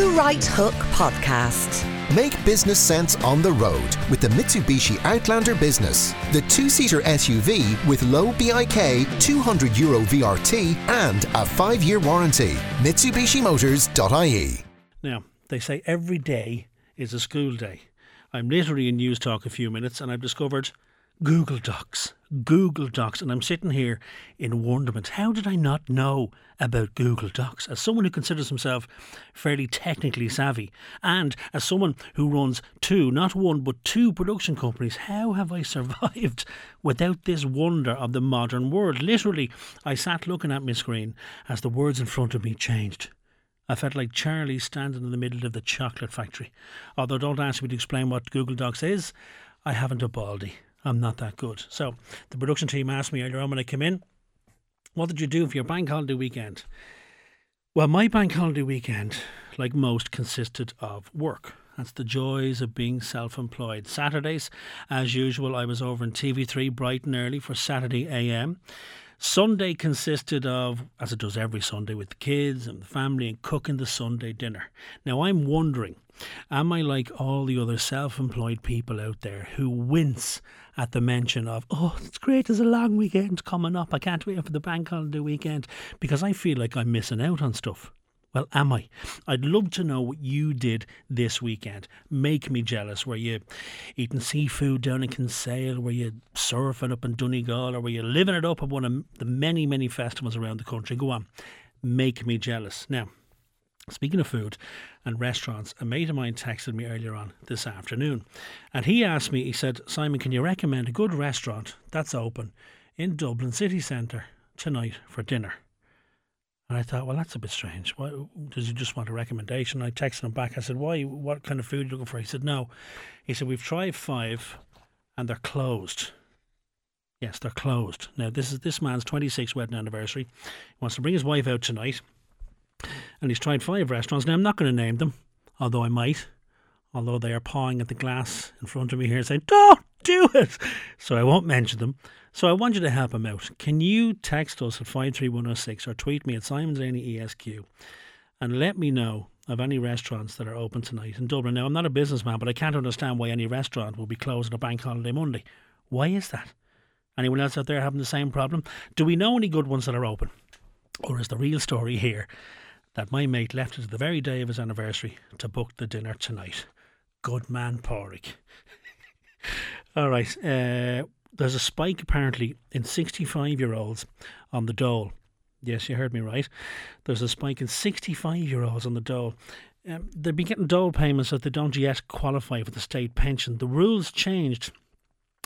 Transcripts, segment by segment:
The Right Hook Podcast. Make business sense on the road with the Mitsubishi Outlander Business, the two seater SUV with low BIK, 200 euro VRT, and a five year warranty. MitsubishiMotors.ie. Now, they say every day is a school day. I'm literally in Newstalk a few minutes and I've discovered Google Docs. Google Docs. And I'm sitting here in wonderment. How did I not know about Google Docs? As someone who considers himself fairly technically savvy, and as someone who runs two, not one, but two production companies, how have I survived without this wonder of the modern world? Literally, I sat looking at my screen as the words in front of me changed. I felt like Charlie standing in the middle of the chocolate factory. Although don't ask me to explain what Google Docs is, I haven't a baldy. I'm not that good. So the production team asked me earlier on when I came in, what did you do for your bank holiday weekend? Well, my bank holiday weekend, like most, consisted of work. That's the joys of being self employed. Saturdays, as usual, I was over in TV3 bright and early for Saturday AM. Sunday consisted of, as it does every Sunday, with the kids and the family and cooking the Sunday dinner. Now, I'm wondering, am I like all the other self employed people out there who wince at the mention of, oh, it's great, there's a long weekend coming up. I can't wait for the bank holiday weekend because I feel like I'm missing out on stuff. Well, am I? I'd love to know what you did this weekend. Make me jealous. Were you eating seafood down in Kinsale? Were you surfing up in Donegal? Or were you living it up at one of the many, many festivals around the country? Go on. Make me jealous. Now, Speaking of food and restaurants, a mate of mine texted me earlier on this afternoon and he asked me, he said, Simon, can you recommend a good restaurant that's open in Dublin city centre tonight for dinner? And I thought, well, that's a bit strange. Why does he just want a recommendation? I texted him back. I said, why? What kind of food are you looking for? He said, no. He said, we've tried five and they're closed. Yes, they're closed. Now, this is this man's 26th wedding anniversary. He wants to bring his wife out tonight and he's tried five restaurants. Now, I'm not going to name them, although I might, although they are pawing at the glass in front of me here saying, don't do it. So I won't mention them. So I want you to help him out. Can you text us at 53106 or tweet me at Simon ESQ and let me know of any restaurants that are open tonight in Dublin? Now, I'm not a businessman, but I can't understand why any restaurant will be closed on a bank holiday Monday. Why is that? Anyone else out there having the same problem? Do we know any good ones that are open? Or is the real story here that my mate left it the very day of his anniversary to book the dinner tonight. Good man, Porrick. All right. Uh, there's a spike apparently in 65 year olds on the dole. Yes, you heard me right. There's a spike in 65 year olds on the dole. Um, they've been getting dole payments that they don't yet qualify for the state pension. The rules changed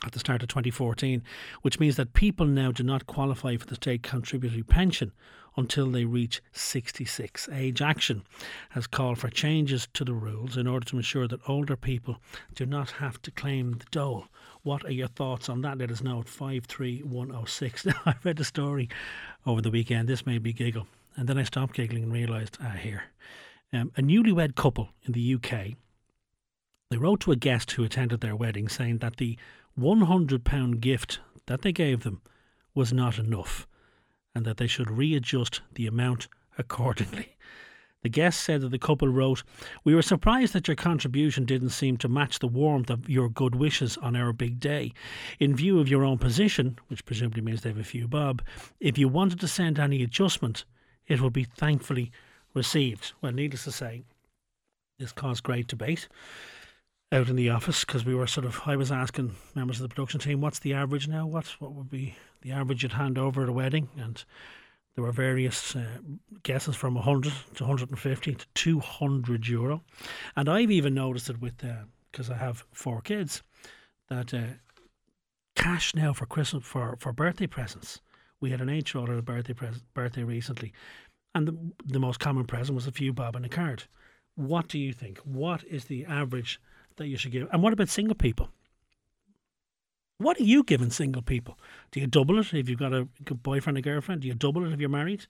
at the start of 2014, which means that people now do not qualify for the state contributory pension until they reach 66. Age Action has called for changes to the rules in order to ensure that older people do not have to claim the dole. What are your thoughts on that? Let us know at 53106. Now, I read a story over the weekend. This made me giggle. And then I stopped giggling and realised, ah, here. Um, a newlywed couple in the UK they wrote to a guest who attended their wedding saying that the £100 gift that they gave them was not enough and that they should readjust the amount accordingly. The guest said that the couple wrote, We were surprised that your contribution didn't seem to match the warmth of your good wishes on our big day. In view of your own position, which presumably means they have a few bob, if you wanted to send any adjustment, it will be thankfully received. Well, needless to say, this caused great debate out in the office because we were sort of I was asking members of the production team what's the average now? What what would be the average you'd hand over at a wedding? And there were various uh, guesses from 100 to 150 to 200 euro. And I've even noticed it with because uh, I have four kids that uh, cash now for Christmas for, for birthday presents. We had an eight year old at a birthday pres- birthday recently and the, the most common present was a few bob and a card. What do you think? What is the average that you should give. And what about single people? What are you giving single people? Do you double it if you've got a boyfriend or girlfriend? Do you double it if you're married?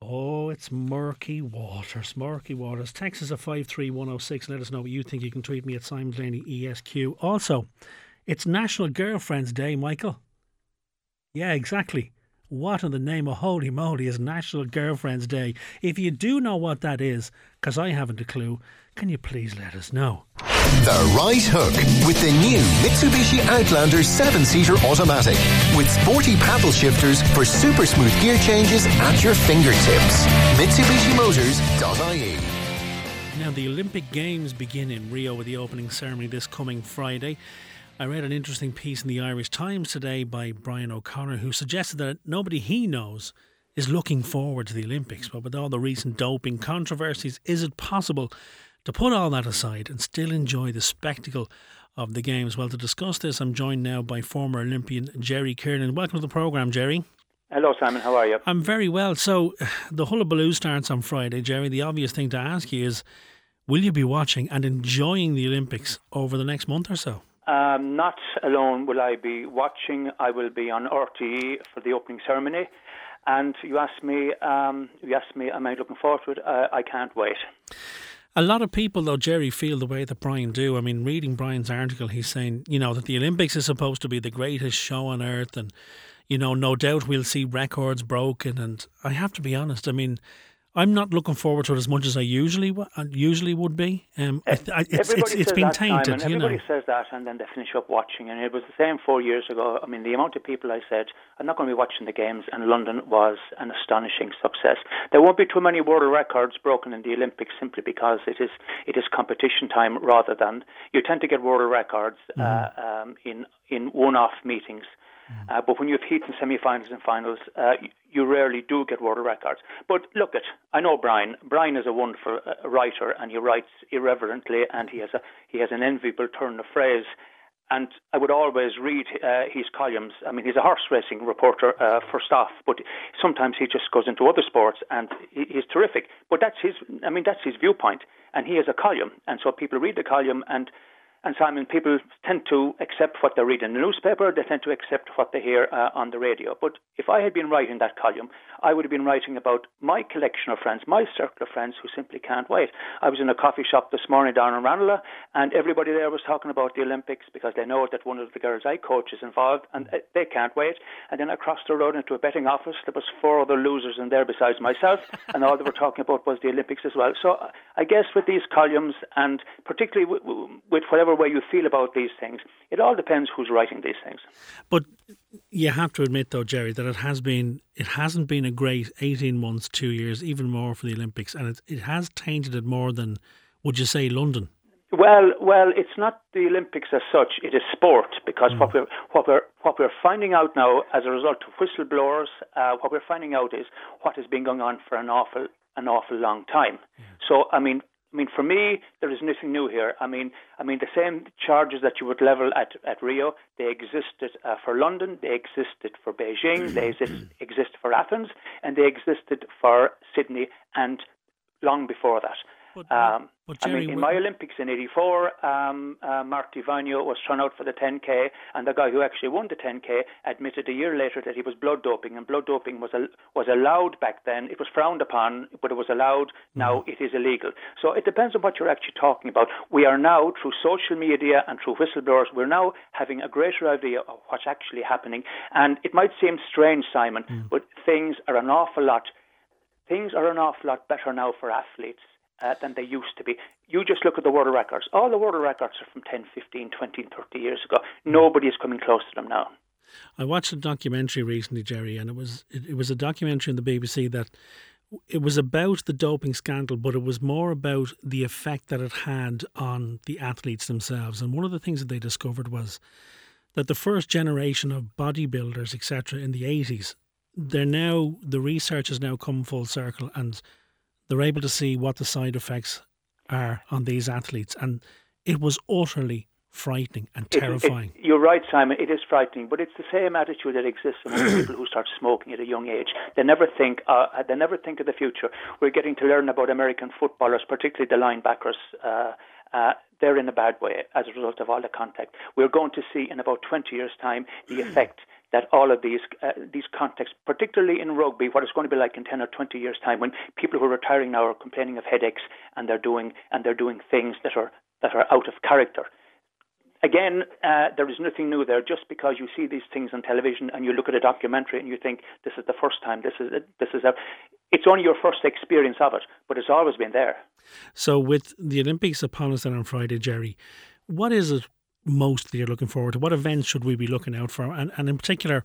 Oh, it's murky waters, murky waters. Text us at 53106 let us know what you think. You can tweet me at Simon Delaney ESQ. Also, it's National Girlfriends Day, Michael. Yeah, exactly. What in the name of holy moly is National Girlfriends Day? If you do know what that is, because I haven't a clue, can you please let us know? The Right Hook with the new Mitsubishi Outlander 7 seater automatic with sporty paddle shifters for super smooth gear changes at your fingertips. MitsubishiMotors.ie Now, the Olympic Games begin in Rio with the opening ceremony this coming Friday. I read an interesting piece in the Irish Times today by Brian O'Connor who suggested that nobody he knows is looking forward to the Olympics. But with all the recent doping controversies, is it possible to put all that aside and still enjoy the spectacle of the Games? Well, to discuss this, I'm joined now by former Olympian Jerry Kiernan. Welcome to the programme, Jerry. Hello, Simon. How are you? I'm very well. So, the hullabaloo starts on Friday, Jerry. The obvious thing to ask you is will you be watching and enjoying the Olympics over the next month or so? Um, not alone will I be watching. I will be on RTE for the opening ceremony. And you asked me, um, you asked me, am I looking forward to it? Uh, I can't wait. A lot of people, though, Jerry, feel the way that Brian do. I mean, reading Brian's article, he's saying, you know, that the Olympics is supposed to be the greatest show on earth, and you know, no doubt we'll see records broken. And I have to be honest, I mean, I'm not looking forward to it as much as I usually uh, usually would be. Um, I, I, it's, it's, it's been tainted. Time, you everybody know. says that, and then they finish up watching. And it was the same four years ago. I mean, the amount of people I said I'm not going to be watching the games, and London was an astonishing success. There won't be too many world records broken in the Olympics simply because it is it is competition time rather than you tend to get world records mm. uh, um, in in one-off meetings. Uh, but when you have heats and semi-finals and finals, uh, you rarely do get world records. But look at, I know Brian. Brian is a wonderful uh, writer, and he writes irreverently, and he has a he has an enviable turn of phrase. And I would always read uh, his columns. I mean, he's a horse racing reporter uh, for staff, but sometimes he just goes into other sports, and he, he's terrific. But that's his. I mean, that's his viewpoint, and he has a column, and so people read the column and and Simon, people tend to accept what they read in the newspaper, they tend to accept what they hear uh, on the radio. But if I had been writing that column, I would have been writing about my collection of friends, my circle of friends who simply can't wait. I was in a coffee shop this morning down in Ranelagh, and everybody there was talking about the Olympics because they know that one of the girls I coach is involved, and uh, they can't wait. And then I crossed the road into a betting office. There was four other losers in there besides myself, and all they were talking about was the Olympics as well. So I guess with these columns, and particularly with, whatever way you feel about these things, it all depends who's writing these things. But you have to admit, though, Jerry, that it has been it hasn't been a great eighteen months, two years, even more for the Olympics, and it it has tainted it more than would you say London. Well, well, it's not the Olympics as such. It is sport because mm. what we're what we're what we're finding out now as a result of whistleblowers, uh, what we're finding out is what has been going on for an awful an awful long time. So, I mean, I mean, for me, there is nothing new here. I mean, I mean, the same charges that you would level at, at Rio, they existed uh, for London, they existed for Beijing, they exist, exist for Athens, and they existed for Sydney, and long before that. But, um, but Jerry, I mean, in my Olympics in '84, um, uh, Martti Vainio was thrown out for the 10k, and the guy who actually won the 10k admitted a year later that he was blood doping, and blood doping was al- was allowed back then. It was frowned upon, but it was allowed. Now mm. it is illegal. So it depends on what you're actually talking about. We are now through social media and through whistleblowers, we're now having a greater idea of what's actually happening. And it might seem strange, Simon, mm. but things are an awful lot. Things are an awful lot better now for athletes uh, than they used to be. You just look at the world records. All the world records are from 10, 15, 20, 30 years ago. Nobody is coming close to them now. I watched a documentary recently, Jerry, and it was it, it was a documentary on the BBC that it was about the doping scandal, but it was more about the effect that it had on the athletes themselves. And one of the things that they discovered was that the first generation of bodybuilders, etc., in the 80s, they're now, the research has now come full circle and they're able to see what the side effects are on these athletes. And it was utterly frightening and terrifying. It, it, you're right, Simon. It is frightening, but it's the same attitude that exists among people who start smoking at a young age. They never think. Uh, they never think of the future. We're getting to learn about American footballers, particularly the linebackers. Uh, uh, they're in a bad way as a result of all the contact. We're going to see in about 20 years' time the effect that all of these uh, these contexts, particularly in rugby, what it's going to be like in ten or twenty years' time, when people who are retiring now are complaining of headaches and they're doing and they're doing things that are that are out of character. again, uh, there is nothing new there. Just because you see these things on television and you look at a documentary and you think this is the first time, this is this is a, it's only your first experience of it, but it's always been there. So, with the Olympics upon us then on Friday, Jerry, what is it most that you're looking forward to? What events should we be looking out for? And, and in particular,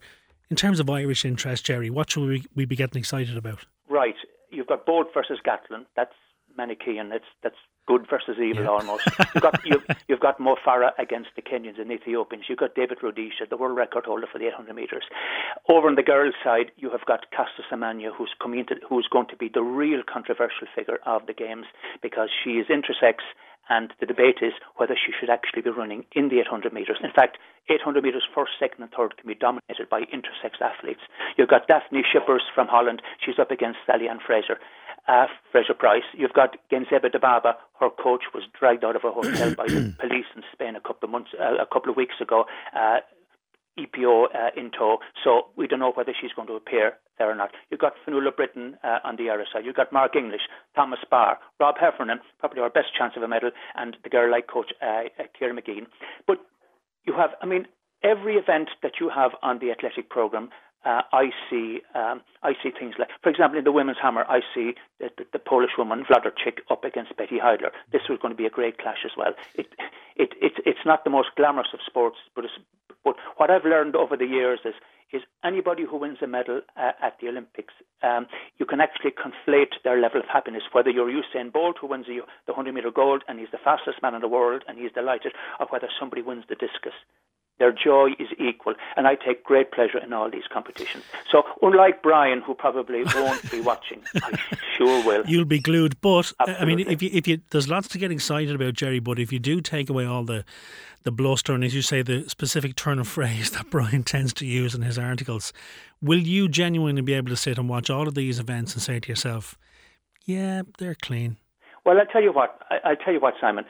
in terms of Irish interest, Jerry, what should we, we be getting excited about? Right. You've got Bolt versus Gatlin. That's Manichaean. It's that's good versus evil Yeah. almost. You've got you've, you've got Mo Farah against the Kenyans and Ethiopians. You've got David Rudisha, the world record holder for the 800 meters. Over on the girls' side, you have got Caster Semenya, who's coming into, who's going to be the real controversial figure of the games because she is intersex. And the debate is whether she should actually be running in the 800 metres. In fact, 800 metres first, second, and third can be dominated by intersex athletes. You've got Dafne Schippers from Holland. She's up against Shelly-Ann Fraser uh, Fraser-Pryce. You've got Genzebe Dibaba. Her coach was dragged out of a hotel by the police in Spain a couple of months, uh, a couple of weeks ago. Uh, EPO uh, in tow, so we don't know whether she's going to appear there or not. You've got Fionnuala Britton uh, on the other side. You've got Mark English, Thomas Barr, Rob Heffernan, probably our best chance of a medal, and the girl like coach uh, uh, Ciara Mageean. But you have, I mean, every event that you have on the athletic program, uh, I see, um, I see things like, for example, in the women's hammer, I see the, the, the Polish woman Wlodarczyk up against Betty Heidler. This was going to be a great clash as well. It, it, it, it's not the most glamorous of sports, but but what I've learned over the years is is anybody who wins a medal uh, at the Olympics, um, you can actually conflate their level of happiness. Whether you're Usain Bolt who wins the, the 100 meter gold and he's the fastest man in the world and he's delighted, or whether somebody wins the discus. Their joy is equal, and I take great pleasure in all these competitions. So, unlike Brian, who probably won't be watching, I sure will. You'll be glued, but uh, I mean, if you if you there's lots to get excited about, Jerry. But if you do take away all the the bluster and, as you say, the specific turn of phrase that Brian tends to use in his articles, will you genuinely be able to sit and watch all of these events and say to yourself, "Yeah, they're clean." Well, I tell you what. I, I tell you what, Simon.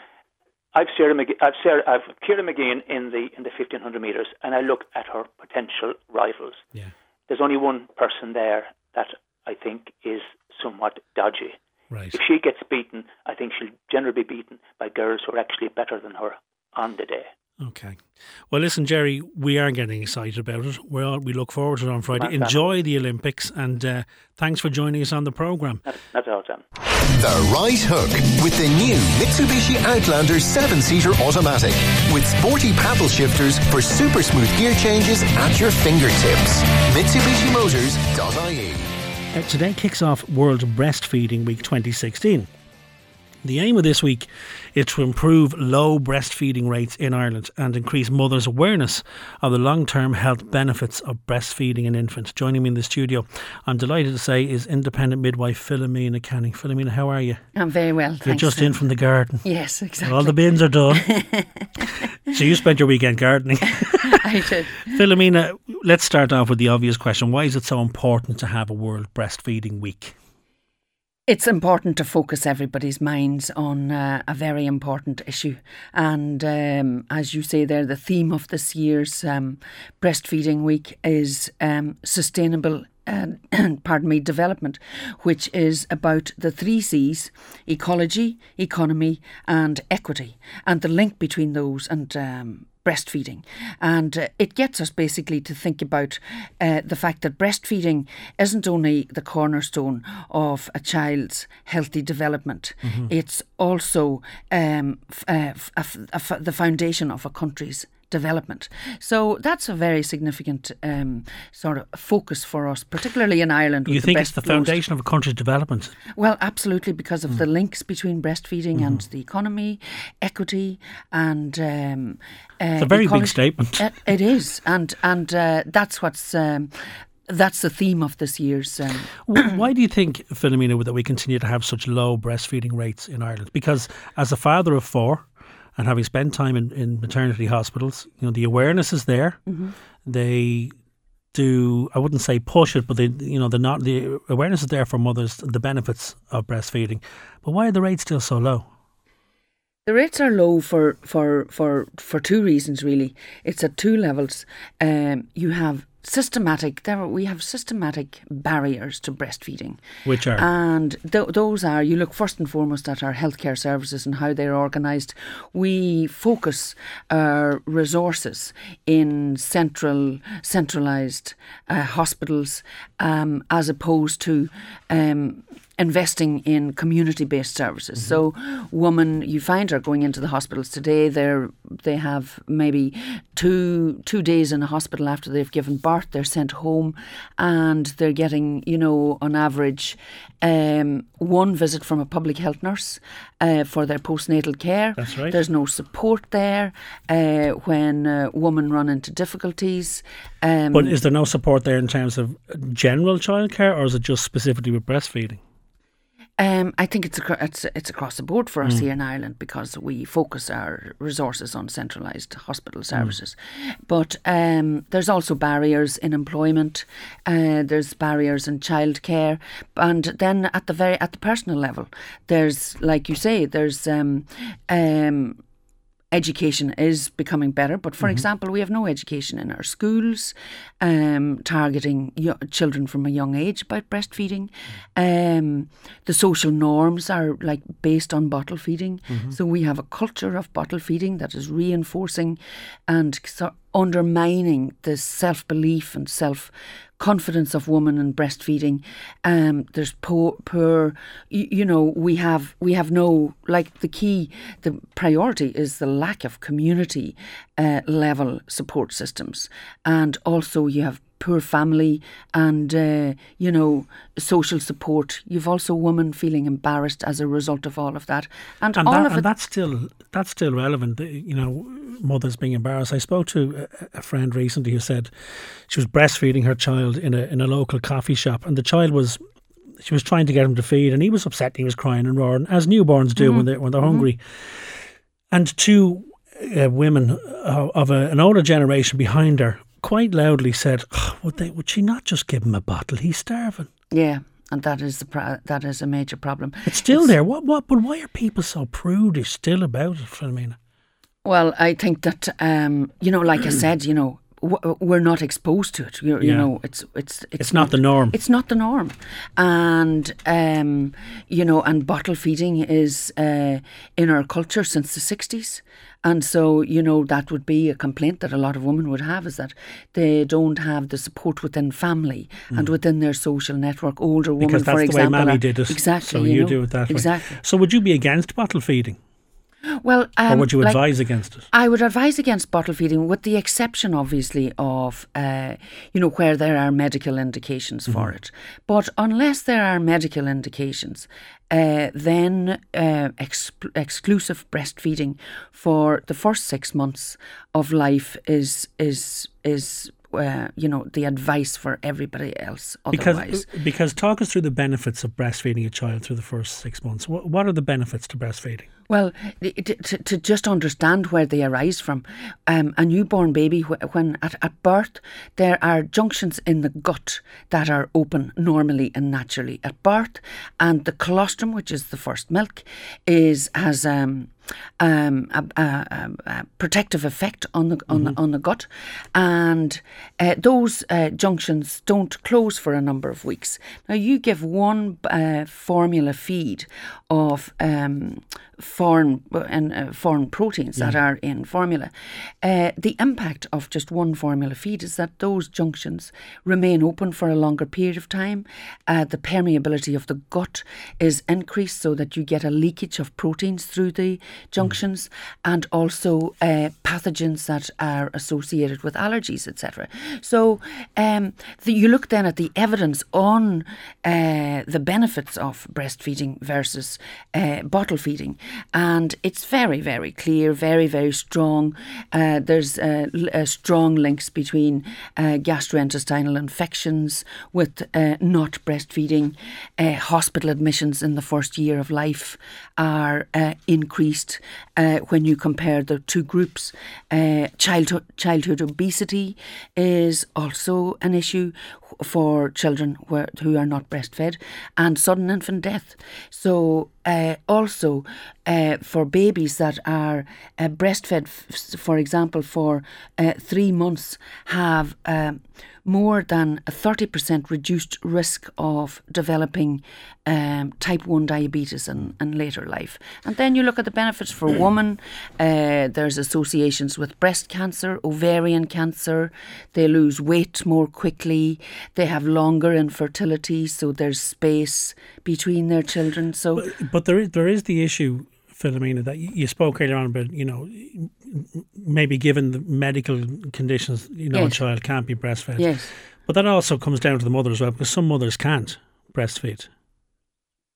I've seen McGee, I've Sarah, I've Ciara Mageean in the in the 1500 meters, and I look at her potential rivals. Yeah, There's only one person there that I think is somewhat dodgy. right. If she gets beaten, I think she'll generally be beaten by girls who are actually better than her on the day. Okay. Well, listen, Jerry, we are getting excited about it. We all, we look forward to it on Friday. Thanks, Sam. Enjoy the Olympics, and uh, thanks for joining us on the program. That's, that's all, Sam. The Right Hook with the new Mitsubishi Outlander 7-seater automatic with sporty paddle shifters for super smooth gear changes at your fingertips. MitsubishiMotors.ie Uh, today kicks off World Breastfeeding Week 2016. The aim of this week is to improve low breastfeeding rates in Ireland and increase mothers' awareness of the long term health benefits of breastfeeding an infant. Joining me in the studio, I'm delighted to say, is independent midwife Philomena Canning. Philomena, how are you? I'm very well. You're thanks, just Sam. in from the garden. Yes, exactly. All the bins are done. so you spent your weekend gardening. I did. Philomena, let's start off with the obvious question. Why is it so important to have a World Breastfeeding Week? It's important to focus everybody's minds on uh, a very important issue. And um, as you say there, the theme of this year's um, Breastfeeding Week is um, sustainable. Uh, pardon me, development, which is about the three C's ecology, economy, and equity, and the link between those and um, breastfeeding. And uh, it gets us basically to think about uh, the fact that breastfeeding isn't only the cornerstone of a child's healthy development, it's also um, f- uh, f- a f- a f- the foundation of a country's development. So that's a very significant um, sort of focus for us, particularly in Ireland. You think the it's the foundation of a country's development? Well, absolutely, because of the links between breastfeeding and the economy, equity, and um, uh, It's a very big statement. It, it is, and and uh, that's what's um, that's the theme of this year's. Um, Why do you think, Philomena, that we continue to have such low breastfeeding rates in Ireland? Because as a father of four, and having spent time in, in maternity hospitals, you know the awareness is there. They do. I wouldn't say push it, but they, you know, the not the awareness is there for mothers the benefits of breastfeeding. But why are the rates still so low? The rates are low for for for for two reasons really. It's at two levels. Um, you have systematic. There we have systematic barriers to breastfeeding, which are and th- those are you look first and foremost at our healthcare services and how they're organised. We focus our resources in central centralised uh, hospitals um, as opposed to um, investing in community based services. Mm-hmm. So women you find are going into the hospitals today they're they have maybe two two days in a hospital after they've given birth they're sent home and they're getting you know on average um, one visit from a public health nurse uh, for their postnatal care. That's right. There's no support there uh, when uh, women run into difficulties. Um, but is there no support there in terms of general childcare, or is it just specifically with breastfeeding? Um, I think it's, it's it's across the board for us mm. here in Ireland because we focus our resources on centralised hospital mm. services. Mm. But um, there's also barriers in employment. Uh, there's barriers in childcare, and then at the very at the personal level, there's like you say, there's um, um education is becoming better. But for mm-hmm. example, we have no education in our schools um, targeting y- children from a young age about breastfeeding. Um, the social norms are like based on bottle feeding. Mm-hmm. So we have a culture of bottle feeding that is reinforcing and so undermining the self belief and self confidence of women and breastfeeding. Um, there's poor, poor, you, you, know, we have we have no like the key, the priority is the lack of community uh, level support systems, and also you have poor family and uh, you know social support. You've also women feeling embarrassed as a result of all of that, and, and all that, of and it. That's still that's still relevant. You know, mothers being embarrassed. I spoke to a, a friend recently who said she was breastfeeding her child in a in a local coffee shop, and the child was she was trying to get him to feed, and he was upset. He was crying and roaring, as newborns do mm-hmm. when they when they're mm-hmm. hungry. And two uh, women uh, of a, an older generation behind her quite loudly said, oh, "Would they? Would she not just give him a bottle? He's starving." Yeah, and that is the pro- that is a major problem. It's still it's, there. What? What? But why are people so prudish still about it, Philomena? Well, I think that um, you know, like I said, you know, we're not exposed to it. You, yeah. you, know, it's it's it's, it's not, the norm. It's not the norm, and um, you know, and bottle feeding is uh, in our culture since the sixties. And so, you know, that would be a complaint that a lot of women would have is that they don't have the support within family mm. and within their social network. Older women, because that's for the example, way Mammy did it. Exactly. So you, you know, do it that exactly. way. So would you be against bottle feeding? Well, um, or would you like, advise against it? I would advise against bottle feeding, with the exception, obviously, of uh, you know where there are medical indications mm-hmm. for it. But unless there are medical indications, uh, then uh, ex- exclusive breastfeeding for the first six months of life is is is uh, you know the advice for everybody else otherwise. Because, because talk us through the benefits of breastfeeding a child through the first six months. What, what are the benefits to breastfeeding? Well, to, to just understand where they arise from, um, a newborn baby, when at, at birth, there are junctions in the gut that are open normally and naturally at birth, and the colostrum, which is the first milk, is has um, um, a, a, a, protective effect on the on, mm-hmm. the, on the gut, and uh, those uh, junctions don't close for a number of weeks. Now, you give one uh, formula feed of um, foreign and uh, foreign proteins yeah. that are in formula. Uh, the impact of just one formula feed is that those junctions remain open for a longer period of time. Uh, the permeability of the gut is increased so that you get a leakage of proteins through the junctions, mm. and also uh, pathogens that are associated with allergies, etc. So um, the, you look then at the evidence on uh, the benefits of breastfeeding versus uh, bottle feeding, and it's very, very clear, very, very strong. Uh, there's uh, strong links between uh, gastrointestinal infections with uh, not breastfeeding. Uh, hospital admissions in the first year of life are increased when you compare the two groups. childhood, childhood obesity is also an issue for children who are not breastfed, and sudden infant death. So uh, also uh, for babies that are uh, breastfed, f- for example, for uh, three months, have um, more than a 30% reduced risk of developing um, type 1 diabetes in, in later life. And then you look at the benefits for women. Uh, there's associations with breast cancer, ovarian cancer. They lose weight more quickly. They have longer infertility, so there's space between their children. So, But, but there is there is the issue, Philomena, that you you spoke earlier on about. You know, maybe given the medical conditions, you know, a child can't be breastfed. yes. But that also comes down to the mother as well, because some mothers can't breastfeed.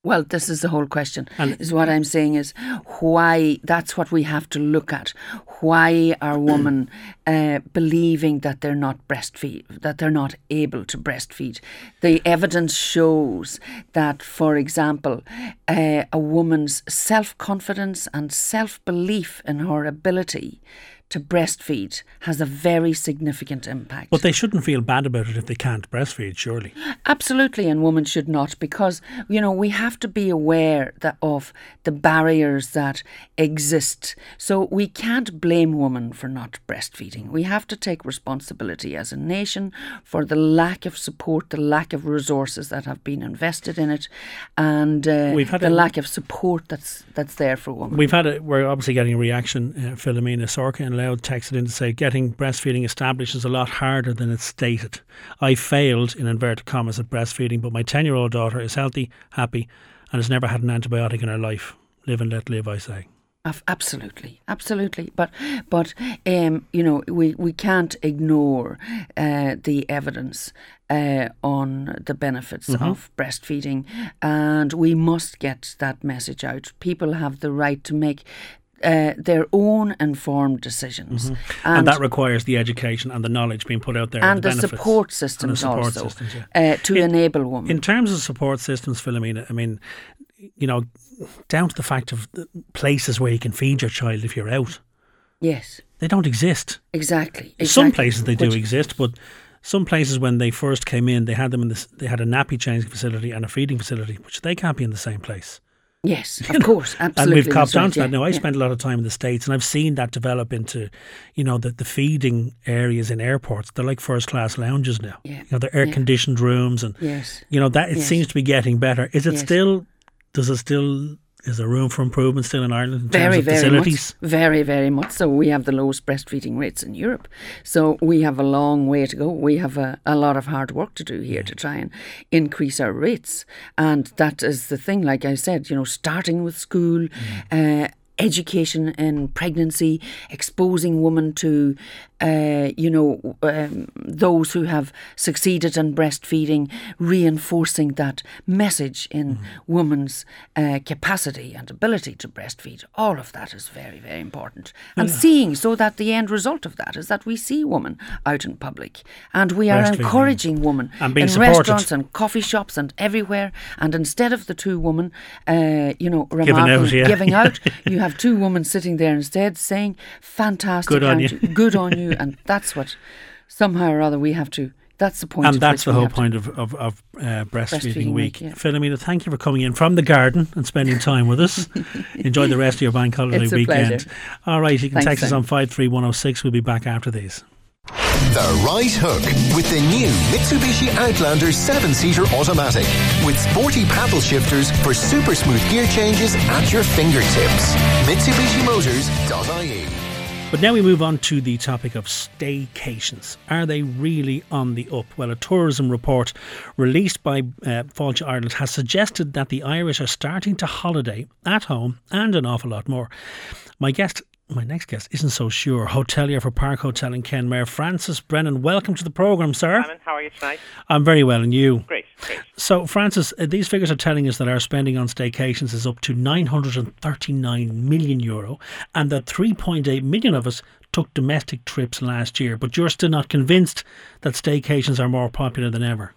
Well, this is the whole question. And- is what I'm saying is why that's what we have to look at. Why are women uh, believing that they're not breastfeed, that they're not able to breastfeed? The evidence shows that, for example, uh, a woman's self confidence and self belief in her ability to breastfeed has a very significant impact. But they shouldn't feel bad about it if they can't breastfeed, surely. Absolutely, and women should not, because you know we have to be aware that of the barriers that exist. So we can't blame women for not breastfeeding. We have to take responsibility as a nation for the lack of support, the lack of resources that have been invested in it, and uh, We've had the a- lack of support that's that's there for women. We've had a, we're obviously getting a reaction. Uh, Philomena Sorka Loud texted in to say getting breastfeeding established is a lot harder than it's stated. I failed in inverted commas at breastfeeding, but my ten year old daughter is healthy, happy, and has never had an antibiotic in her life. Live and let live, I say. Absolutely, absolutely. But but um, you know we, we can't ignore uh, the evidence uh, on the benefits of breastfeeding, and we must get that message out. People have the right to make. Uh, their own informed decisions, And, that requires the education and the knowledge being put out there. and the benefits support and the systems support also systems, yeah. uh, to In- enable women. In terms of support systems, Philomena, I mean, you know, down to the fact of the places where you can feed your child if you're out, yes, they don't exist. exactly. Some places they do exist, but some places when they first came in, they had them in this. They had a nappy changing facility and a feeding facility, which they can't be in the same place. Yes, of course, absolutely. and we've copped right, onto that. yeah, Now, I yeah. spent a lot of time in the states, and I've seen that develop into, you know, the, the feeding areas in airports. They're like first class lounges now. Yeah, You know, they're air conditioned rooms, and Yes. you know that it Yes. seems to be getting better. Is it Yes. still? Does it still? Is there room for improvement still in Ireland in terms Very, of very facilities? much. Very, very much. So we have the lowest breastfeeding rates in Europe. So we have a long way to go. We have a, a lot of hard work to do here to try and increase our rates. And that is the thing, like I said, you know, starting with school, uh, education in pregnancy, exposing women to, uh, you know, um, those who have succeeded in breastfeeding, reinforcing that message in women's uh, capacity and ability to breastfeed. All of that is very, very important. And seeing so that the end result of that is that we see women out in public and we are encouraging women And being in supported. restaurants and coffee shops and everywhere. And instead of the two women, uh, you know, Giving out, yeah. giving out, you have two women sitting there instead saying, "Fantastic, Good on you." good on you," and that's what somehow or other we have to. That's the point. And at that's the whole point of, of, of uh, breastfeeding, Breastfeeding week. Week, yeah. Philomena, thank you for coming in from the garden and spending time with us. Enjoy the rest of your bank holiday It's a weekend. pleasure. All right, you can Thanks, text us on 53106. We'll be back after these. The Right Hook with the new Mitsubishi Outlander 7 seater automatic with sporty paddle shifters for super smooth gear changes at your fingertips. MitsubishiMotors.ie But now we move on to the topic of staycations. Are they really on the up? Well, a tourism report released by uh, Fáilte Ireland has suggested that the Irish are starting to holiday at home and an awful lot more. My guest, my next guest, isn't so sure. Hotelier for Park Hotel in Kenmare, Francis Brennan. Welcome to the programme, sir. Simon, how are you tonight? I'm very well, and you? Great, great. So, Francis, uh, these figures are telling us that our spending on staycations is up to 939 million euro, and that 3.8 million of us took domestic trips last year. But you're still not convinced that staycations are more popular than ever.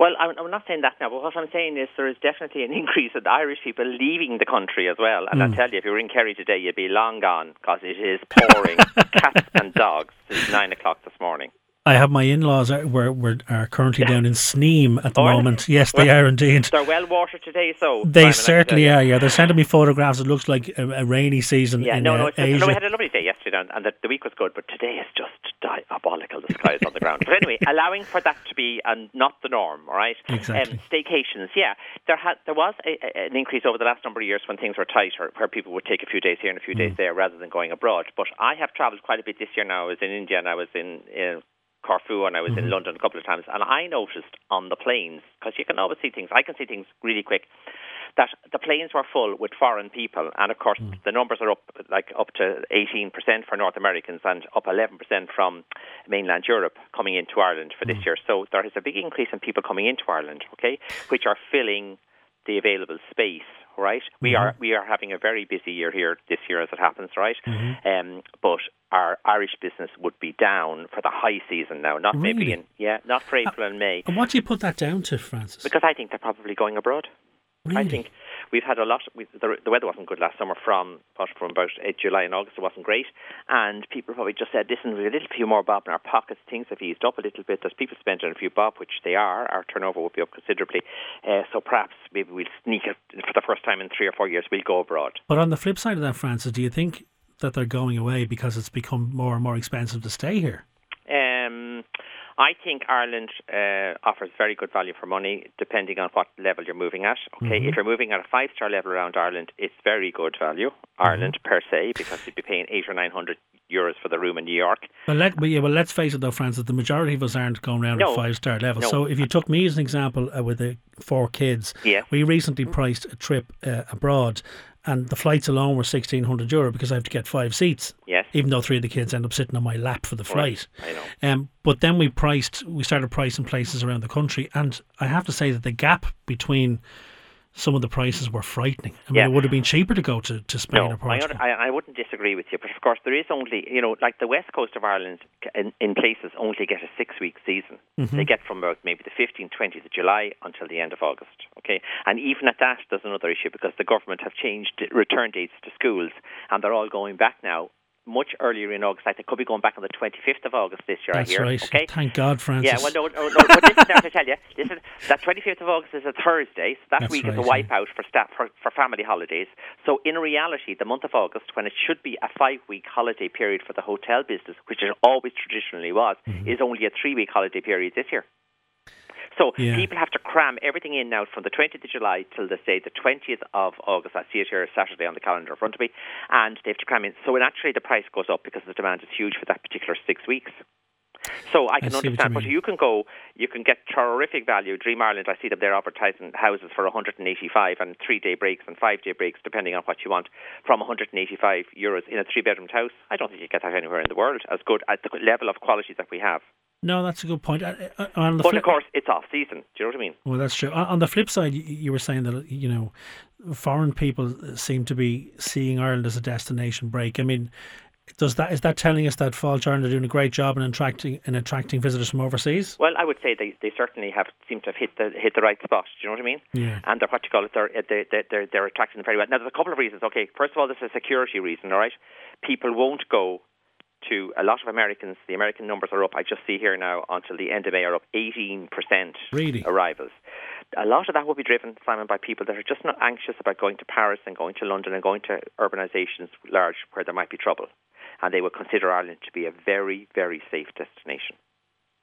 Well, I'm, I'm not saying that now, but what I'm saying is there is definitely an increase of Irish people leaving the country as well. And Hmm. I tell you, if you were in Kerry today, you'd be long gone because it is pouring cats and dogs since nine o'clock this morning. I have my in-laws are, were, were, are currently down in Sneem at the they? moment. Yes, they Well, are indeed. They're well watered today, so They Simon, certainly are. Yeah, they're sending me photographs. It looks like a, a rainy season Yeah, in no, uh, no, it's, Asia. no. We had a lovely day yesterday, and, and the, the week was good, but today is just diabolical. The skies on the ground. But anyway, allowing for that to be uh, not the norm, all right? Exactly. Um, staycations, yeah, there had there was a, a, an increase over the last number of years when things were tighter, where people would take a few days here and a few Mm. days there rather than going abroad. But I have travelled quite a bit this year. Now I was in India and I was in. in Corfu and I was Mm-hmm. in London a couple of times, and I noticed on the planes because you can always see things. I can see things really quick. That the planes were full with foreign people, and of course Mm. the numbers are up like up to 18% for North Americans and up 11% from mainland Europe coming into Ireland for Mm. this year. So there is a big increase in people coming into Ireland, okay, which are filling the available space. Right, we Mm-hmm. are we are having a very busy year here this year as it happens. Right, Mm-hmm. um, but our Irish business would be down for the high season now, not maybe in yeah, not for April and May, and what do you put that down to, Francis? because I think they're probably going abroad. really? I think we've had a lot. We, the, the weather wasn't good last summer from from about July and August. It wasn't great, and people probably just said, "Listen, with a little few more bob in our pockets, things have eased up a little bit. There's people spending a few bob, which they are. Our turnover will be up considerably. Uh, so perhaps maybe we'll sneak it for the first time in three or four years. We'll go abroad. But on the flip side of that, Francis, do you think that they're going away because it's become more and more expensive to stay here? Um, I think Ireland uh, offers very good value for money, depending on what level you're moving at. Okay, if you're moving at a five-star level around Ireland, it's very good value, Ireland per se, because you'd be paying eight or nine hundred euros for the room in New York. Well, let, but yeah, well, let's face it though, Francis, the majority of us aren't going around No. at five star level. No. So if you took me as an example uh, with the four kids, Yeah. we recently priced a trip uh, abroad and the flights alone were 1600 euro because I have to get five seats. Yes. Even though three of the kids end up sitting on my lap for the flight. I know. Um, but then we priced, we started pricing places around the country, and I have to say that the gap between some of the prices were frightening. I mean, Yeah. it would have been cheaper to go to, to Spain No, or I, Portugal. under- I, I wouldn't disagree with you, but of course there is only, you know, like the west coast of Ireland in, in places only get a six-week season. Mm-hmm. They get from about maybe the 15th, 20th of July until the end of August. Okay, and even at that, there's another issue because the government have changed return dates to schools, and they're all going back now much earlier in August. Like they could be going back on the 25th of August this year. That's I hear. right. Okay. Thank God, Francis. Yeah, well, no, no, no. But listen, now to tell you, listen, that 25th of August is a Thursday, so that That's week is a right, wipeout for staff for, for family holidays. So in reality, the month of August, when it should be a five-week holiday period for the hotel business, which it always traditionally was, Mm-hmm. is only a three-week holiday period this year. So Yeah. people have to cram everything in now from the 20th of July till the say the 20th of August. I see it here Saturday on the calendar in front of me, and they have to cram in. So naturally, the price goes up because the demand is huge for that particular six weeks. So I can see what you understand, but you can go, you can get terrific value. Dream Ireland, I see them there advertising houses for 185 and three-day breaks and five-day breaks, depending on what you want, from 185 euros in a three-bedroomed house. I don't think you get that anywhere in the world as good at the level of quality that we have. No, that's a good point. Uh, uh, on the But flip, of course, it's off season. Do you know what I mean? well, that's true. On the flip side, you, were saying that you know, foreign people seem to be seeing Ireland as a destination break. I mean, does that is that telling us that Fáilte Ireland are doing a great job in attracting in attracting visitors from overseas? Well, I would say they, they certainly have seem to have hit the hit the right spot. Do you know what I mean? Yeah. And they're what you call it. They're they, they, they're they're attracting them very well. Now, there's a couple of reasons. Okay, first of all, there's a security reason. All right, people won't go to a lot of Americans. The American numbers are up. I just see here now until the end of May are up 18 percent Really? arrivals. A lot of that will be driven, Simon, by people that are just not anxious about going to Paris and going to London and going to urbanisations large where there might be trouble, and they will consider Ireland to be a very, very safe destination.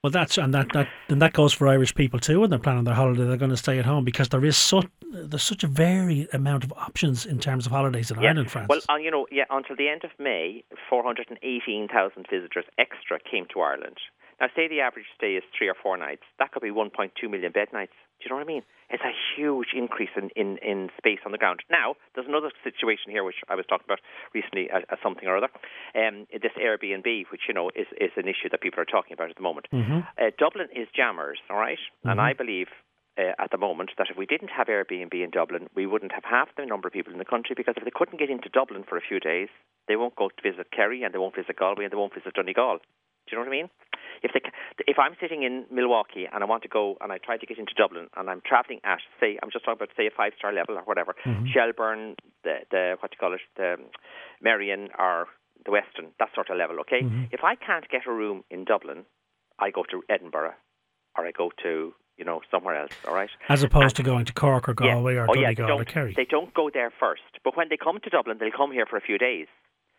Well, that's and that that and that goes for Irish people too. When they're planning their holiday, they're going to stay at home because there is such there's such a varied amount of options in terms of holidays in Ireland, France. Well, uh, you know, yeah, until the end of May, 418,000 visitors extra came to Ireland. Now, say the average stay is three or four nights. That could be 1.2 million bed nights. Do you know what I mean? It's a huge increase in, in, in space on the ground. Now, there's another situation here which I was talking about recently as, as something or other. Um, this Airbnb, which, you know, is, is an issue that people are talking about at the moment. Uh, Dublin is jammers, all right? And I believe uh, at the moment that if we didn't have Airbnb in Dublin, we wouldn't have half the number of people in the country because if they couldn't get into Dublin for a few days, they won't go to visit Kerry and they won't visit Galway and they won't visit Donegal. Do you know what I mean? If they, ca- if I'm sitting in Milwaukee and I want to go and I try to get into Dublin and I'm travelling at say I'm just talking about say a five star level or whatever, mm-hmm. Shelbourne, the the what do you call it, the Merrion or the Westin, that sort of level. Okay, mm-hmm. if I can't get a room in Dublin, I go to Edinburgh or I go to you know somewhere else. All right. As opposed to going to Cork or Galway yeah. or oh, yeah, they Donegal or don't, Kerry. they don't go there first. But when they come to Dublin, they'll come here for a few days.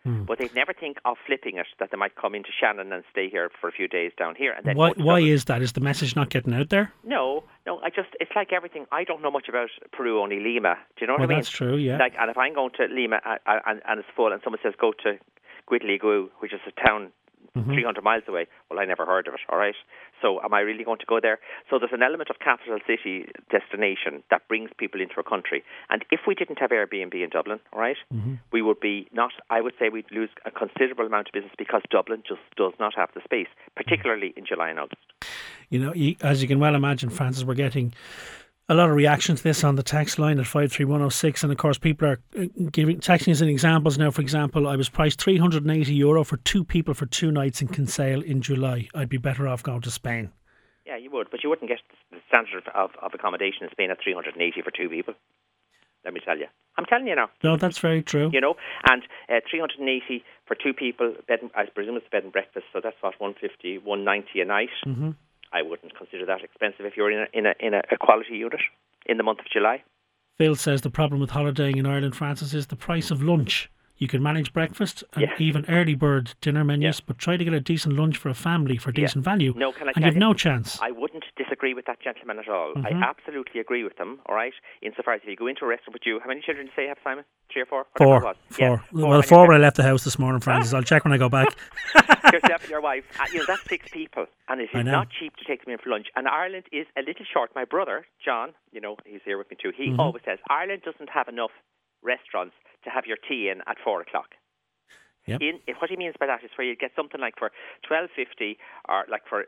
Hmm. But they'd never think of flipping it that they might come into Shannon and stay here for a few days down here. And then Why, why is that? Is the message not getting out there? No, no. I just it's like everything. I don't know much about Peru, only Lima. Do you know what Well, I mean? that's true, yeah. Like, and if I'm going to Lima uh, uh, and, and it's full, and someone says go to Guidligu, which is a town Mm-hmm. 300 miles away, well, I never heard of it. All right. So, am I really going to go there? So, there's an element of capital city destination that brings people into a country. And if we didn't have Airbnb in Dublin, all right, Mm-hmm. we would be not. I would say we'd lose a considerable amount of business because Dublin just does not have the space, particularly in July and August. You know, as you can well imagine, Francis, we're getting a lot of reaction to this on the text line at 53106. And of course, people are uh, giving texting us in examples now. For example, I was priced 380 euro for two people for two nights in Kinsale in July. I'd be better off going to Spain. Yeah, you would, but you wouldn't get the standard of, of accommodation in Spain at 380 for two people. Let me tell you. I'm telling you now. No, that's very true. You know, and uh, 380 for two people, bed and, I presume it's bed and breakfast, so that's what 150, 190 a night. Mm-hmm. I wouldn't consider that expensive if you're in a, in a in a, quality unit in the month of July. Phil says the problem with holidaying in Ireland, Francis, is the price of lunch. You can manage breakfast and even early bird dinner menus, but try to get a decent lunch for a family for decent value, No, can I and you've you- no chance. I wouldn't disagree with that gentleman at all. Mhm. I absolutely agree with them. All right, insofar as if you go into a restaurant with you, how many children do you say you have, Simon? Three or four? Whatever Four. Yeah, Four. four Well, four when I left the house this morning, Francis. I'll check when I go back. yourself and your wife. Uh, you know, that's six people, and it is not cheap to take them in for lunch. And Ireland is a little short. My brother, John, you know, he's here with me too. He Mhm. always says Ireland doesn't have enough restaurants to have your tea in at four o'clock. Yep. In, what he means by that is where you get something like for twelve fifty, or like for a,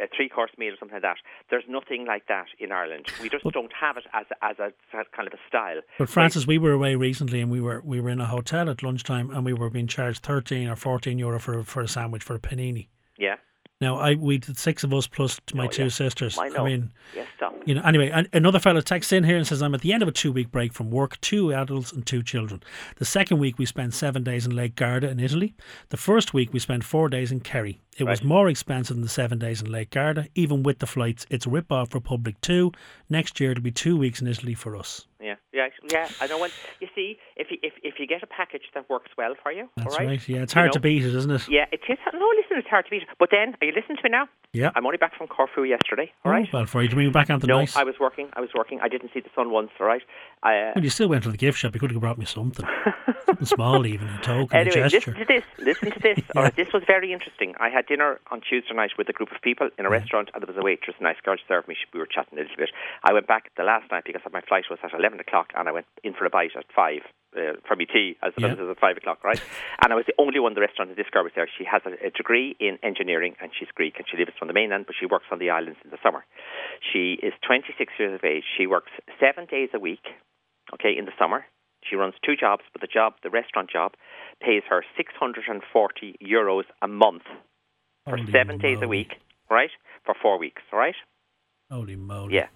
a, a three course meal or something like that. There's nothing like that in Ireland. We just But- don't have it as a, as a kind of a style. But Francis, we were away recently, and we were we were in a hotel at lunchtime, and we were being charged thirteen or fourteen euro for for a sandwich for a panini. Yeah, Now, I we did six of us plus my Oh, two yeah. sisters. I know. mean, yes, stop. You know. Anyway, an- another fellow texts in here and says, "I'm at the end of a two week break from work, two adults and two children. The second week we spent seven days in Lake Garda in Italy. The first week we spent four days in Kerry. It was more expensive than the seven days in Lake Garda, even with the flights. It's a rip off Republic Two. Next year it'll be two weeks in Italy for us. Yeah, yeah, yeah. I know. When you see, if you if if you get a package that works well for you, That's all right. right. Yeah, it's you hard know, to beat it, isn't it? Yeah, it is. No, listen, it's hard to beat. But then, are you listening to me now? Yeah. I'm only back from Corfu yesterday. All Oh, right. well, for you me back on the no, night. I was working. I was working. I didn't see the sun once. All right. I, uh, Well, you still went to the gift shop. You could have brought me something. something small, even a token, Anyway, a gesture. listen to this. Listen to this. All right, this was very interesting. I had dinner on Tuesday night with a group of people in a restaurant, and there was a waitress, a nice girl, served me. We were chatting a little bit. I went back the last night because my flight was at 11 o'clock, and I went in for a bite at 5 uh, for me tea, as Yeah. it was at 5 o'clock, right? and I was the only one in the restaurant, and this girl was there. She has a, a degree in engineering, and she's Greek, and she lives on the mainland, but she works on the islands in the summer. She is 26 years of age. She works seven days a week, okay, in the summer. She runs two jobs, but the job, the restaurant job, pays her 640 euros a month for Holy seven days a week, right? For four weeks, right? Holy moly. Yeah.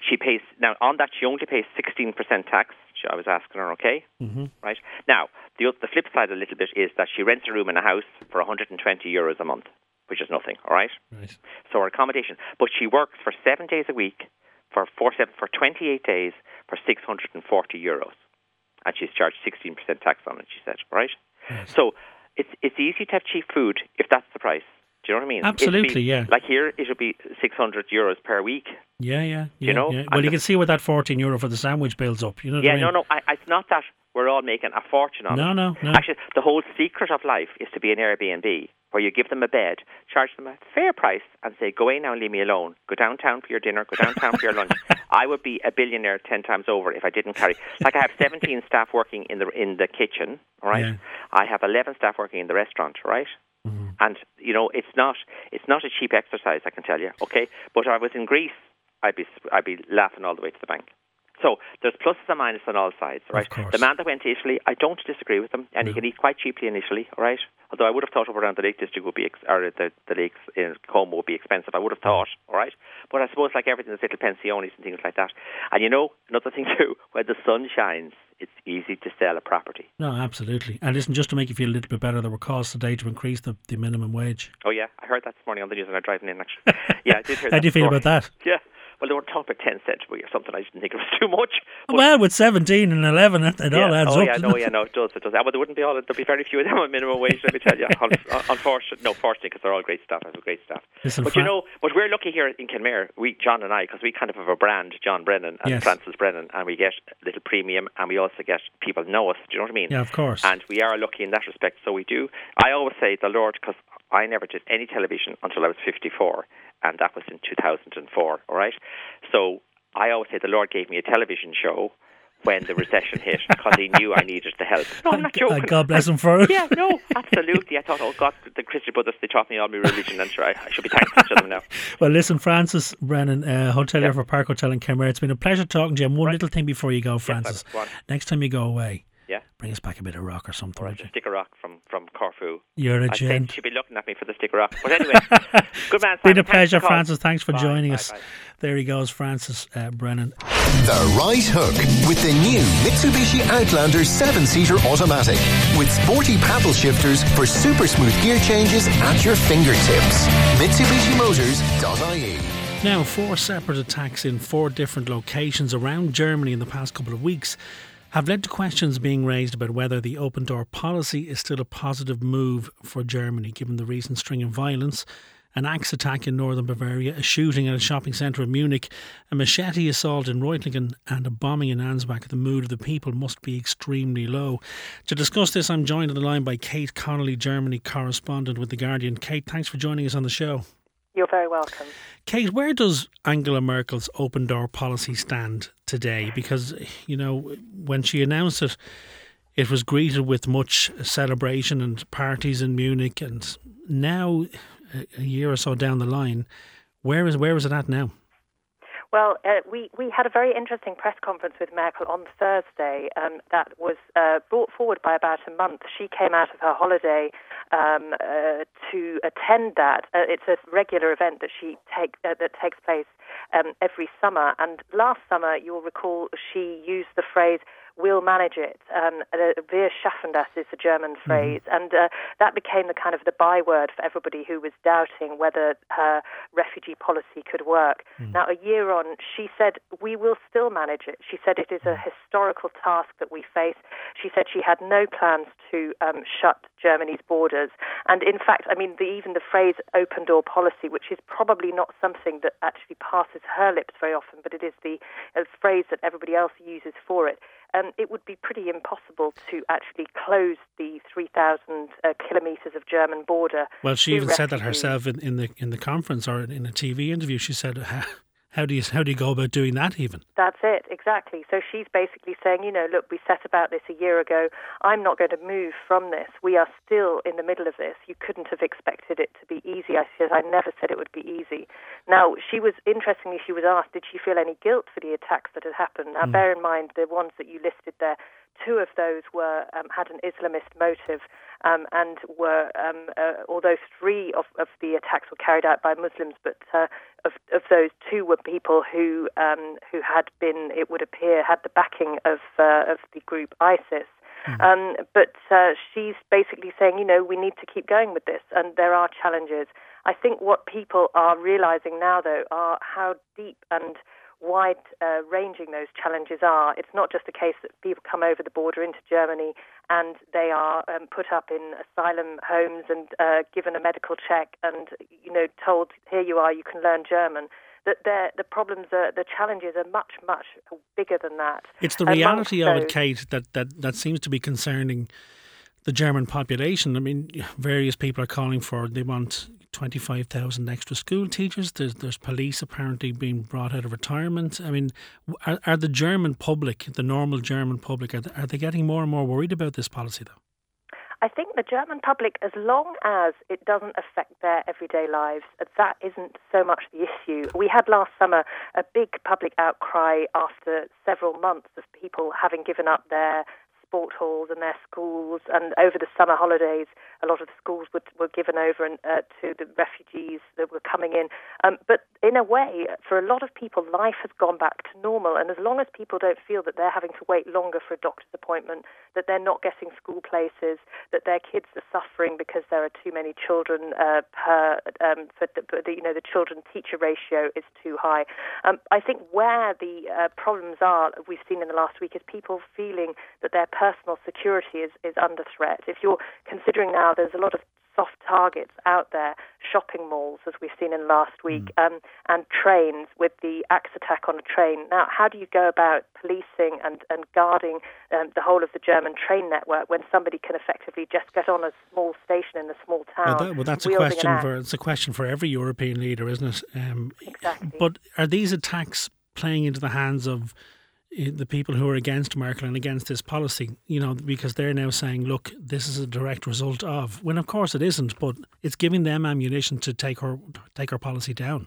She pays, now on that, she only pays 16% tax. She- I was asking her, okay? hmm Right? Now, the, the flip side a little bit is that she rents a room in a house for 120 euros a month, which is nothing, all right? Right. So her accommodation. But she works for seven days a week for four seven for twenty eight days for six hundred and forty euros. And she's charged sixteen percent tax on it, she said, right? Yes. So it's it's easy to have cheap food if that's the price. Do you know what I mean? Absolutely, be- yeah. Like here it'll be six hundred euros per week. Yeah, yeah, yeah. know, yeah. and Well, you can see where that 14 euro for the sandwich builds up. You know what Yeah, I mean? no, no, I, it's not that we're all making a fortune on No, it. no, no. Actually, the whole secret of life is to be an Airbnb where you give them a bed, charge them a fair price, and say, "Go away now and leave me alone. Go downtown for your dinner. Go downtown for your lunch." I would be a billionaire ten times over if I didn't carry. Like I have 17 staff working in the in the kitchen. All right. Yeah. I have 11 staff working in the restaurant. Right. And you know, it's not it's not a cheap exercise. I can tell you. Okay. But if I was in Greece, I'd be I'd be laughing all the way to the bank. So there's pluses and minuses on all sides, right? The man that went to Italy, I don't disagree with him, and you can eat quite cheaply in Italy, all right? Although I would have thought over around the Lake District would be, ex- or the, the lakes in Como would be expensive. I would have thought, all right? But I suppose like everything, there's little pensiones and things like that. And you know, another thing too, where the sun shines it's easy to sell a property. No, absolutely. And listen, just to make you feel a little bit better, there were calls today to increase the, the minimum wage. Oh yeah, I heard that this morning on the news when I was driving in. Actually, yeah, I did hear. How do you feel about that? Yeah. Well, they were talking about 10 cents a week or something. I didn't think it was too much. But well, with 17 and 11, it, it yeah. all adds up. oh, up. yeah, no, it? yeah, no, it does, it does. Well, there wouldn't be all, there'd be very few of them on minimum wage, let me tell you. Un- un- Unfortunately, no, fortunately, because they're all great staff. I have great staff. Listen, but Fran- you know, but we're lucky here in Kenmare, we, John and I, because we kind of have a brand, John Brennan and Yes. Francis Brennan, and we get a little premium, and we also get people know us. Do you know what I mean? Yeah, of course. And we are lucky in that respect. So we do. I always say the Lord, because I never did any television until I was 54, and that was in 2004. All right. So I always say the Lord gave me a television show when the recession hit because He knew I needed the help. No, I'm not joking. God bless him for it. Yeah, no, absolutely. I thought, oh God, the Christian brothers, they taught me all my religion, and sure, I, I should be thankful to them now. Well, listen, Francis Brennan, uh, hotelier for Park Hotel in Kenmare. It's been a pleasure talking to you. And one little thing before you go, Francis. on. Next time you go away, Yeah. Bring us back a bit of rock or something. Or would you? a sticker rock from, from Corfu. You're a I think gent. she'd be looking at me for the sticker rock. But anyway, good man. Been Simon. a pleasure, for. Francis. Thanks for Bye, joining bye, us. bye. There he goes, Francis uh, Brennan. The Right Hook with the new Mitsubishi Outlander 7-seater automatic with sporty paddle shifters for super smooth gear changes at your fingertips. MitsubishiMotors.ie Now, four separate attacks in four different locations around Germany in the past couple of weeks have led to questions being raised about whether the open door policy is still a positive move for Germany, given the recent string of violence. An axe attack in northern Bavaria, a shooting at a shopping centre in Munich, a machete assault in Reutlingen, and a bombing in Ansbach. The mood of the people must be extremely low. To discuss this, I'm joined on the line by Kate Connolly, Germany correspondent with The Guardian. Kate, thanks for joining us on the show. You're very welcome. Kate, where does Angela Merkel's open door policy stand today? Because, you know, when she announced it, it was greeted with much celebration and parties in Munich. And now, a- year or so down the line, where is where is it at now? Well, uh, we, we had a very interesting press conference with Merkel on Thursday um, that was uh, brought forward by about a month. She came out of her holiday um, uh, to attend that. Uh, it's a regular event that she take uh, that takes place um, every summer. And last summer, you'll recall, she used the phrase "We'll manage it." Um, Wir schaffen das is the German phrase, and uh, that became the kind of the byword for everybody who was doubting whether her refugee policy could work. Now, a year on, she said, "We will still manage it." She said it is a historical task that we face. She said she had no plans to um, shut Germany's borders, and in fact, I mean, the, even the phrase "open door policy," which is probably not something that actually passes her lips very often, but it is the uh, phrase that everybody else uses for it um, it would be pretty impossible to actually close the 3,000 uh, kilometres of German border. Well, she even said that herself in, in the in the conference or in a TV interview. She said, "How, do you how do you go about doing that?" Even That's it, exactly. So she's basically saying, you know, look, we set about this a year ago. I'm not going to move from this. We are still in the middle of this. You couldn't have expected it to be easy. I said, I never said it would be easy. Now, she was, interestingly, she was asked, did she feel any guilt for the attacks that had happened? Now, hmm. bear in mind, the ones that you listed there, two of those were um, had an Islamist motive, um, and were um, uh, although three of, of the attacks were carried out by Muslims, but uh, of, of those two were people who um, who had been, it would appear, had the backing of uh, of the group ISIS. Um, but uh, she's basically saying, you know, we need to keep going with this, and there are challenges. I think what people are realizing now, though, are how deep and wide uh, ranging those challenges are. It's not just a case that people come over the border into Germany and they are um, put up in asylum homes and uh, given a medical check and you know told here you are you can learn German. That the problems are the challenges are much much bigger than that. it's the Amongst reality of it, Kate, that, that that seems to be concerning the German population. I mean, various people are calling for they want twenty five thousand extra school teachers. There's there's police apparently being brought out of retirement. I mean, are, are the German public, the normal German public, are they, are they getting more and more worried about this policy though? I think the German public, as long as it doesn't affect their everyday lives, that isn't so much the issue. We had last summer a big public outcry after several months of people having given up their sport halls and their schools. And over the summer holidays, a lot of the schools were, were given over and, uh, to the refugees that were coming in. Um, but in a way, for a lot of people, life has gone back to normal. And as long as people don't feel that they're having to wait longer for a doctor's appointment, that they're not getting school places, that their kids are suffering because there are too many children uh, per, um, for the, for the, you know, the children teacher ratio is too high. Um, I think where the uh, problems are, we've seen in the last week, is people feeling that their personal security is, is under threat. If you're considering now, there's a lot of soft targets out there, shopping malls, as we've seen in last week, mm. um, and trains with the axe attack on a train. Now, how do you go about policing and, and guarding um, the whole of the German train network when somebody can effectively just get on a small station in a small town? Well, that, well that's a question for it's a question for every European leader, isn't it? Um, exactly. But are these attacks playing into the hands of the people who are against Merkel and against this policy, you know, because they're now saying, look, this is a direct result of, when of course it isn't, but it's giving them ammunition to take her take her policy down.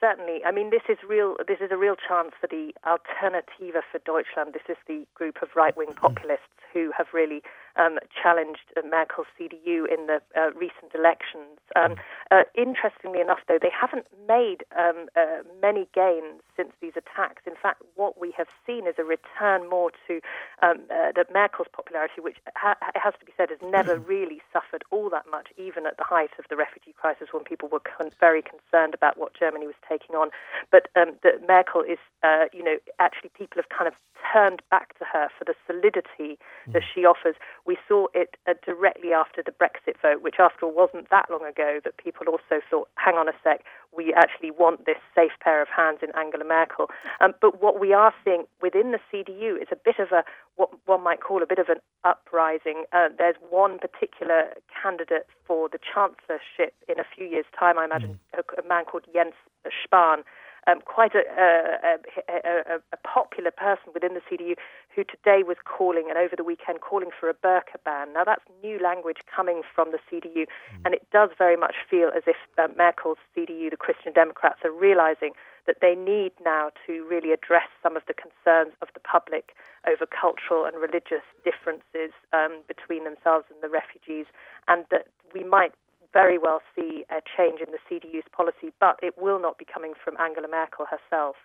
Certainly, I mean, this is real. This is a real chance for the Alternative for Deutschland. This is the group of right wing mm. populists who have really um, challenged Merkel's CDU in the uh, recent elections. Um, uh, interestingly enough, though, they haven't made um, uh, many gains since these attacks. In fact, what we have seen is a return more to um, uh, the Merkel's popularity, which ha- it has to be said has never really suffered all that much, even at the height of the refugee crisis when people were con- very concerned about what Germany was taking on. But um, the Merkel is, uh, you know, actually people have kind of turned back to her for the solidity that mm. she offers. We saw it uh, directly after the Brexit vote, which after all wasn't that long ago, that people also thought, hang on a sec, we actually want this safe pair of hands in Angela Merkel. Um, but what we are seeing within the CDU is a bit of a, what one might call a bit of an uprising. Uh, there's one particular candidate for the chancellorship in a few years' time, I imagine, mm. a, a man called Jens Spahn um, quite a, a, a, a, popular person within the CDU who today was calling and over the weekend calling for a burqa ban. Now that's new language coming from the CDU, mm. and it does very much feel as if uh, Merkel's CDU, the Christian Democrats, are realizing that they need now to really address some of the concerns of the public over cultural and religious differences um, between themselves and the refugees, and that we might very well see a change in the CDU's policy, but it will not be coming from Angela Merkel herself.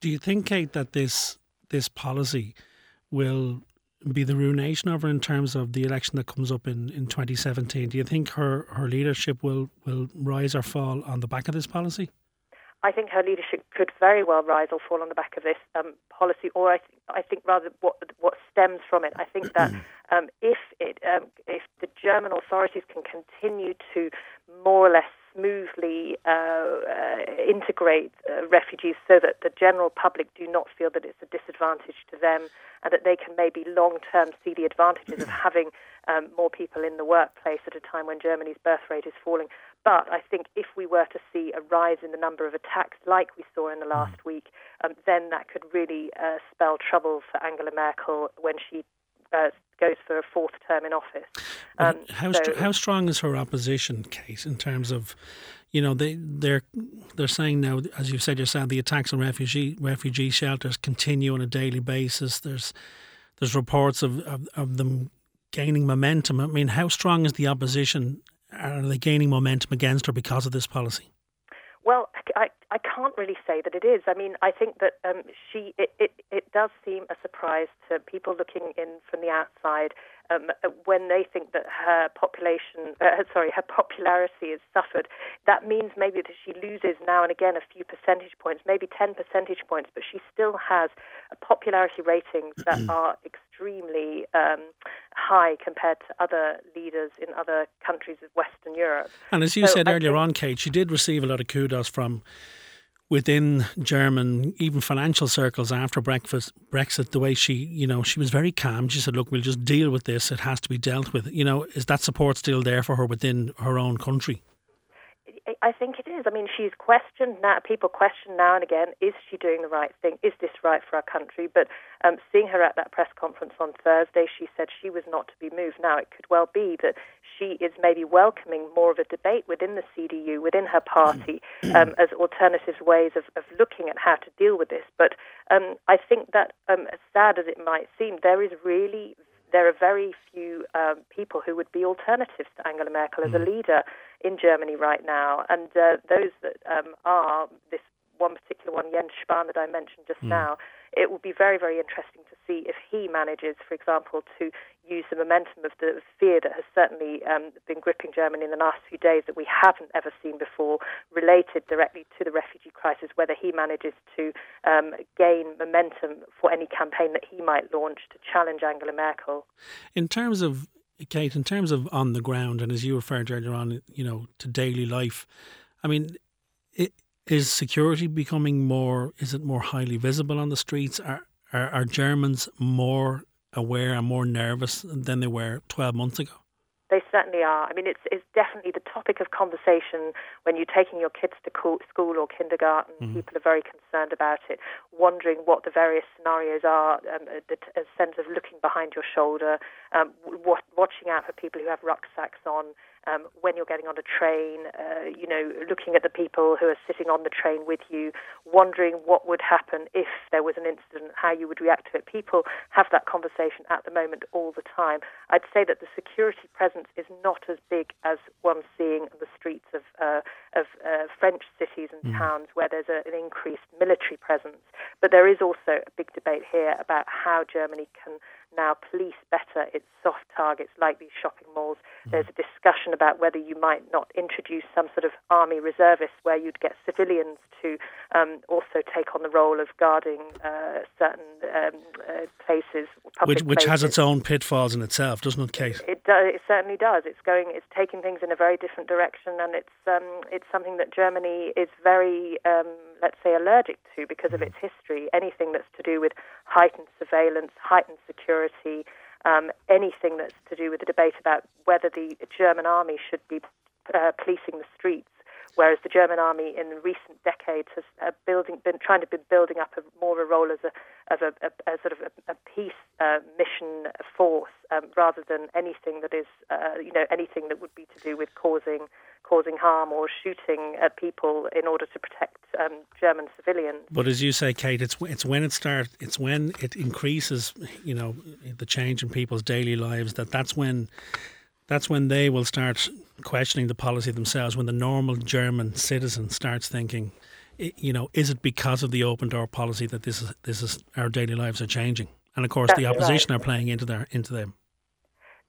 Do you think, Kate, that this this policy will be the ruination of her in terms of the election that comes up in, in 2017? Do you think her, her leadership will, will rise or fall on the back of this policy? I think her leadership could very well rise or fall on the back of this um, policy, or I, th- I think rather what what stems from it. I think that um, if it um, if the German authorities can continue to more or less smoothly uh, uh, integrate uh, refugees so that the general public do not feel that it's a disadvantage to them and that they can maybe long term see the advantages of having um, more people in the workplace at a time when Germany's birth rate is falling. But I think if we were to see a rise in the number of attacks like we saw in the last mm. week, um, then that could really uh, spell trouble for Angela Merkel when she uh, goes for a fourth term in office. Um, how so, how strong is her opposition, Kate, in terms of, you know, they they're they're saying now, as you said yourself, the attacks on refugee refugee shelters continue on a daily basis. There's there's reports of, of, of them gaining momentum. I mean, how strong is the opposition? Are they gaining momentum against her because of this policy? Well, I, I can't really say that it is. I mean, I think that um, she it, it, it does seem a surprise to people looking in from the outside um, when they think that her population, uh, sorry, her popularity has suffered. That means maybe that she loses now and again a few percentage points, maybe 10 percentage points, but she still has popularity ratings that are extremely um, high compared to other leaders in other countries of Western Europe. And as you so said earlier on, Kate, she did receive a lot of kudos from within German, even financial circles after Brexit, the way she, you know, she was very calm. She said, "Look, we'll just deal with this. It has to be dealt with." You know, is that support still there for her within her own country? I think it is. I mean, she's questioned now. People question now and again: Is she doing the right thing? Is this right for our country? But um, seeing her at that press conference on Thursday, she said she was not to be moved. Now, it could well be that she is maybe welcoming more of a debate within the CDU, within her party, mm. um, as alternative ways of, of looking at how to deal with this. But um, I think that, um, as sad as it might seem, there is really there are very few um, people who would be alternatives to Angela Merkel as a leader in Germany right now. And uh, those that um, are this one particular one, Jens Spahn, that I mentioned just now, it will be very, very interesting to see if he manages, for example, to use the momentum of the fear that has certainly um, been gripping Germany in the last few days that we haven't ever seen before, related directly to the refugee crisis, whether he manages to um, gain momentum for any campaign that he might launch to challenge Angela Merkel. In terms of Kate, in terms of on the ground, and as you referred earlier on, you know, to daily life, I mean, it, is security becoming more? Is it more highly visible on the streets? Are, are are Germans more aware and more nervous than they were twelve months ago? They certainly are. I mean, it's, it's definitely the topic of conversation when you're taking your kids to school or kindergarten. Mm-hmm. People are very concerned about it, wondering what the various scenarios are, um, a, a, sense of looking behind your shoulder, um, watching out for people who have rucksacks on, um, when you're getting on a train, uh, you know, looking at the people who are sitting on the train with you, wondering what would happen if there was an incident, how you would react to it. People have that conversation at the moment all the time. I'd say that the security presence is not as big as one's seeing on the streets of, uh, of uh, French cities and mm. towns where there's a, an increased military presence. But there is also a big debate here about how Germany can now police better its soft targets like these shopping malls. Mm. There's a discussion about whether you might not introduce some sort of army reservists where you'd get civilians to um, also take on the role of guarding uh, certain um, uh, places, which, which has its own pitfalls in itself, doesn't it, Kate? It, it certainly does. It's going, it's taking things in a very different direction, and it's um, it's something that Germany is very, um, let's say, allergic to because of mm. its history. Anything that's to do with heightened surveillance, heightened security, um, anything that's to do with the debate about whether the German army should be uh, policing the streets whereas the German army in recent decades has uh, building, been trying to be building up a, more a role as a, of a, a, a sort of a, peace uh, mission force um, rather than anything that is, uh, you know, anything that would be to do with causing causing harm or shooting at people in order to protect um, German civilians. But as you say, Kate, it's it's when it starts, it's when it increases, you know, the change in people's daily lives that that's when that's when they will start questioning the policy themselves. When the normal German citizen starts thinking, you know, is it because of the open door policy that this is this is our daily lives are changing? And of course, That's the opposition right. are playing into their into them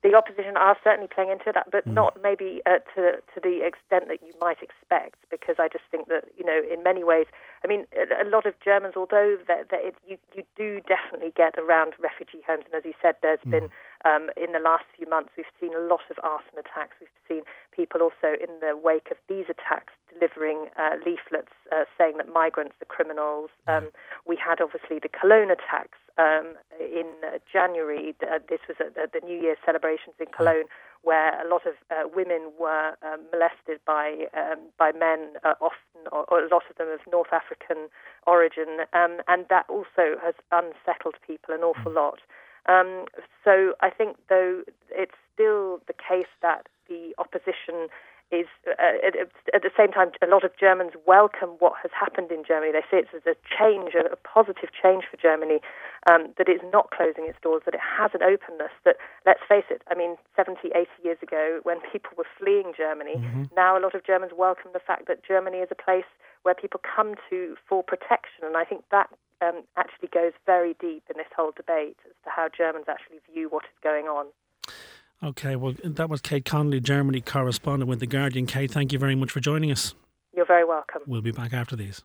the opposition are certainly playing into that, but mm. not maybe uh, to to the extent that you might expect. Because I just think that you know, in many ways, I mean, a, a lot of Germans, although that, you you do definitely get around refugee homes, and as you said, there's mm. been um, in the last few months we've seen a lot of arson attacks. We've seen people also in the wake of these attacks delivering uh, leaflets uh, saying that migrants are criminals. Um, we had obviously the Cologne attacks um, in uh, January. Uh, this was at, the New Year celebrations in Cologne, where a lot of uh, women were um, molested by um, by men, uh, often or, or, a lot of them of North African origin, um, and that also has unsettled people an awful lot. Um, so I think, though, it's still the case that the opposition is uh, at, at, the same time a lot of Germans welcome what has happened in Germany. They see it as a change, a, positive change for Germany, um, that it's not closing its doors, that it has an openness. That let's face it, I mean, 70, 80 years ago, when people were fleeing Germany, mm-hmm. now a lot of Germans welcome the fact that Germany is a place where people come to for protection, and I think that um, actually goes very deep in this whole debate as to how Germans actually view what is going on. Okay, well, that was Kate Connolly, Germany correspondent with The Guardian. Kate, thank you very much for joining us. You're very welcome. We'll be back after these.